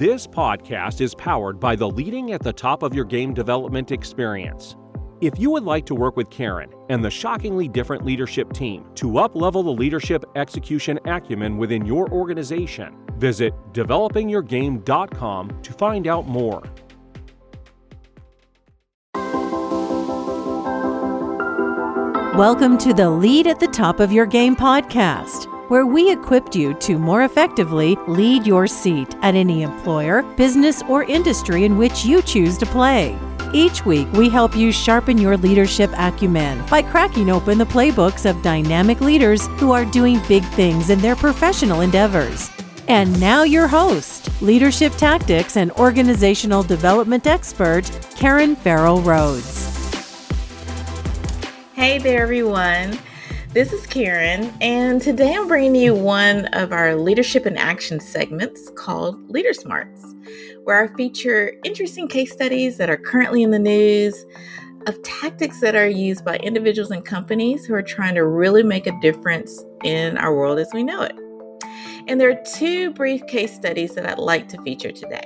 This podcast is powered by the leading at the top of your game development experience. If you would like to work with Karan and the shockingly different leadership team to uplevel the leadership execution acumen within your organization, visit developingyourgame.com to find out more. Welcome to the Lead at the Top of Your Game podcast, where we equipped you to more effectively lead your seat at any employer, business, or industry in which you choose to play. Each week, we help you sharpen your leadership acumen by cracking open the playbooks of dynamic leaders who are doing big things in their professional endeavors. And now, your host, leadership tactics and organizational development expert, Karan Ferrell Rhodes. Hey there, everyone. This is Karan, and today I'm bringing you one of our leadership and action segments called Leader Smarts where I feature interesting case studies that are currently in the news of tactics that are used by individuals and companies who are trying to really make a difference in our world as we know it. And there are two brief case studies that I'd like to feature today.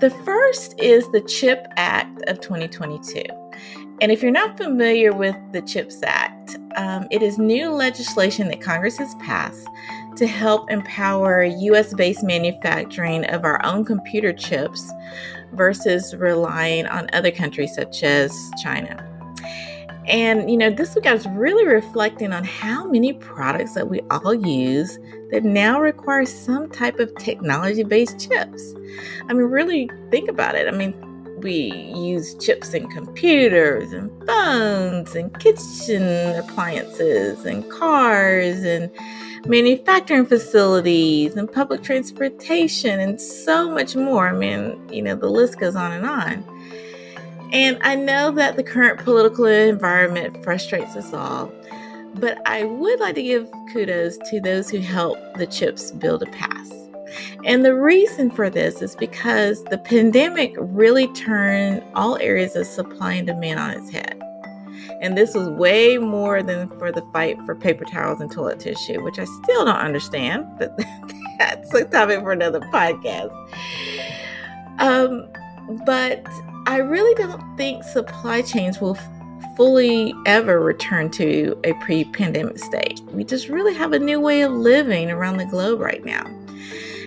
The first is the CHIP Act of 2022. And if you're not familiar with the CHIPS Act, um, it is new legislation that Congress has passed to help empower US based manufacturing of our own computer chips versus relying on other countries such as China. And, you know, this week I was really reflecting on how many products that we all use that now require some type of technology based chips. I mean, really think about it. I mean, we use chips in computers and phones and kitchen appliances and cars and manufacturing facilities and public transportation and so much more. I mean, you know, the list goes on and on. And I know that the current political environment frustrates us all, but I would like to give kudos to those who helped the chips build a pass. And the reason for this is because the pandemic really turned all areas of supply and demand on its head. And this was way more than for the fight for paper towels and toilet tissue, which I still don't understand, but that's a topic for another podcast. Um, but I really don't think supply chains will fully ever return to a pre pandemic state. We just really have a new way of living around the globe right now.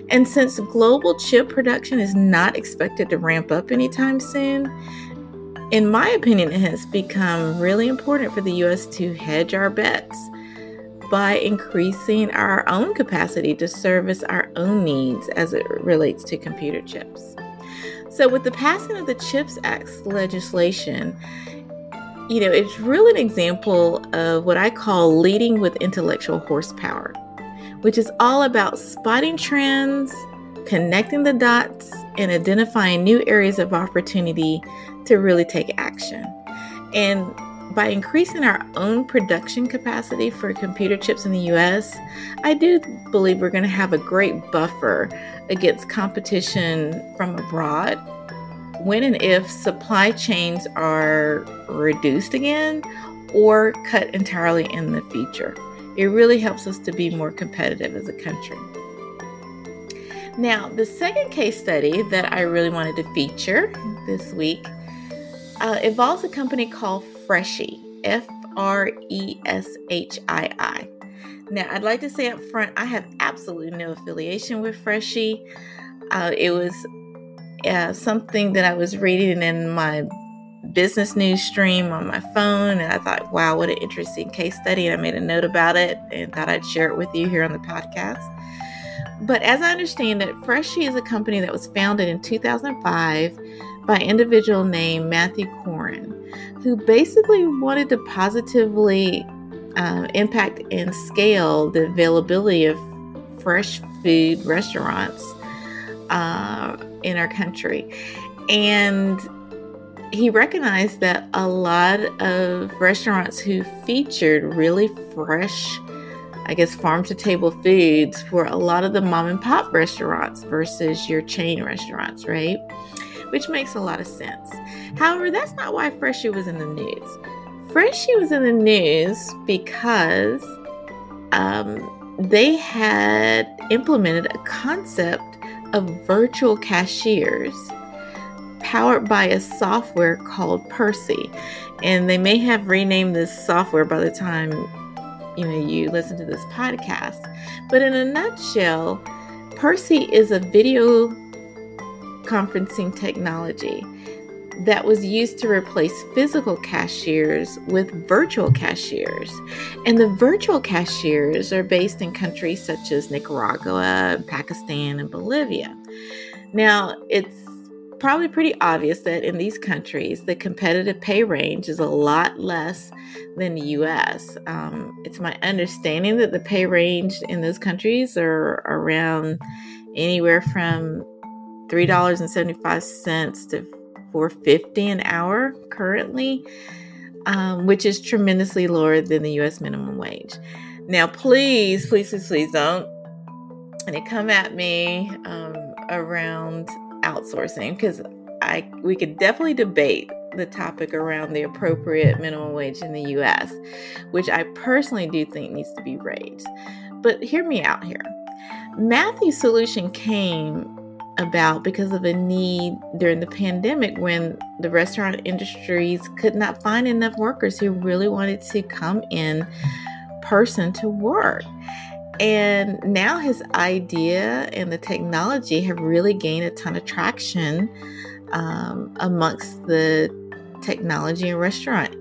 And since global chip production is not expected to ramp up anytime soon, in my opinion, it has become really important for the US to hedge our bets by increasing our own capacity to service our own needs as it relates to computer chips. So, with the passing of the CHIPS Act legislation, you know, it's really an example of what I call leading with intellectual horsepower, which is all about spotting trends, connecting the dots, and identifying new areas of opportunity to really take action. And by increasing our own production capacity for computer chips in the US, I do believe we're going to have a great buffer against competition from abroad when and if supply chains are reduced again or cut entirely in the future. It really helps us to be more competitive as a country. Now, the second case study that I really wanted to feature this week uh, involves a company called Freshii, F R E S H I I. Now, I'd like to say up front, I have absolutely no affiliation with Freshii. Uh, it was uh, something that I was reading in my business news stream on my phone, and I thought, wow, what an interesting case study. And I made a note about it and thought I'd share it with you here on the podcast. But as I understand it, Freshii is a company that was founded in 2005 by an individual named Matthew Corrin, who basically wanted to positively uh, impact and scale the availability of fresh food restaurants uh, in our country. And he recognized that a lot of restaurants who featured really fresh, I guess, farm to table foods were a lot of the mom and pop restaurants versus your chain restaurants, right? which makes a lot of sense. However, that's not why Freshii was in the news. Freshii was in the news because um, they had implemented a concept of virtual cashiers powered by a software called Percy. And they may have renamed this software by the time you know you listen to this podcast. But in a nutshell, Percy is a video conferencing technology that was used to replace physical cashiers with virtual cashiers. And the virtual cashiers are based in countries such as Nicaragua, Pakistan, and Bolivia. Now, it's probably pretty obvious that in these countries, the competitive pay range is a lot less than the US. Um, it's my understanding that the pay range in those countries are around anywhere from $3.75 to 450 an hour currently, um, which is tremendously lower than the US minimum wage. Now, please, please, please, please don't and it come at me um, around outsourcing because I we could definitely debate the topic around the appropriate minimum wage in the US, which I personally do think needs to be raised. But hear me out here. Matthew's solution came about because of a need during the pandemic when the restaurant industries could not find enough workers who really wanted to come in person to work. And now his idea and the technology have really gained a ton of traction um, amongst the technology and restaurant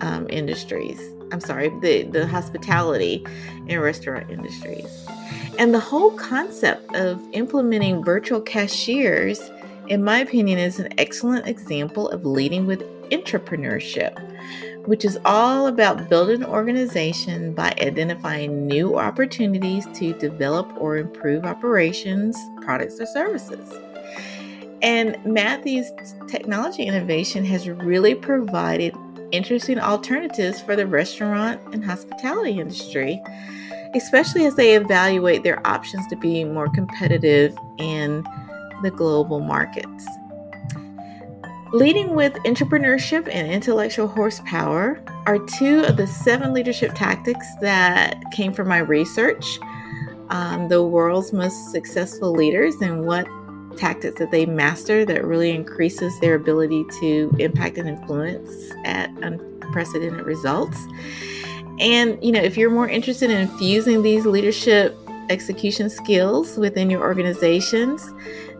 um, industries. I'm sorry, the, the hospitality and restaurant industries. And the whole concept of implementing virtual cashiers, in my opinion, is an excellent example of leading with entrepreneurship which is all about building an organization by identifying new opportunities to develop or improve operations, products, or services. And Matthew's technology innovation has really provided interesting alternatives for the restaurant and hospitality industry, especially as they evaluate their options to be more competitive in the global markets. Leading with entrepreneurship and intellectual horsepower are two of the seven leadership tactics that came from my research. Um, the world's most successful leaders and what tactics that they master that really increases their ability to impact and influence at unprecedented results. And, you know, if you're more interested in infusing these leadership execution skills within your organizations,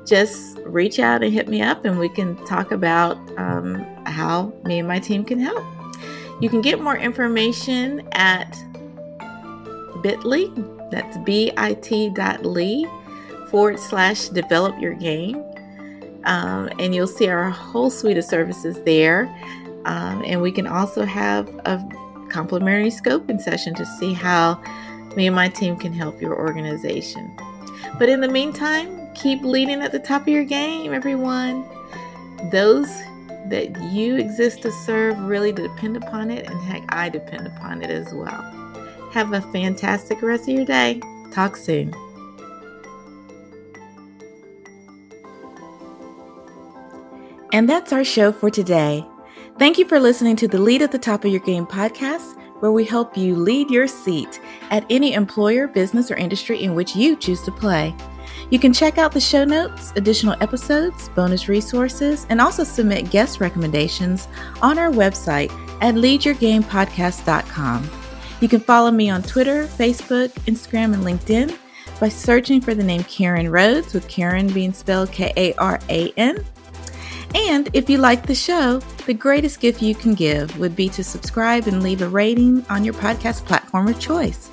just reach out and hit me up and we can talk about um, how me and my team can help. You can get more information at bit.ly, that's bit.ly forward slash develop your game. Um, and you'll see our whole suite of services there. Um, and we can also have a complimentary scoping session to see how me and my team can help your organization. But in the meantime, Keep leading at the top of your game, everyone. Those that you exist to serve really depend upon it, and heck, I depend upon it as well. Have a fantastic rest of your day. Talk soon. And that's our show for today. Thank you for listening to the Lead at the Top of Your Game podcast, where we help you lead your seat at any employer, business, or industry in which you choose to play. You can check out the show notes, additional episodes, bonus resources, and also submit guest recommendations on our website at leadyourgamepodcast.com. You can follow me on Twitter, Facebook, Instagram, and LinkedIn by searching for the name Karan Rhodes, with Karan being spelled K A R A N. And if you like the show, the greatest gift you can give would be to subscribe and leave a rating on your podcast platform of choice.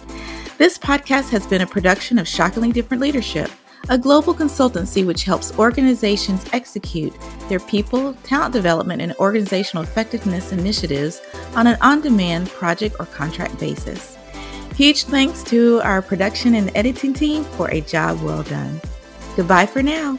This podcast has been a production of Shockingly Different Leadership a global consultancy which helps organizations execute their people, talent development, and organizational effectiveness initiatives on an on demand project or contract basis. Huge thanks to our production and editing team for a job well done. Goodbye for now.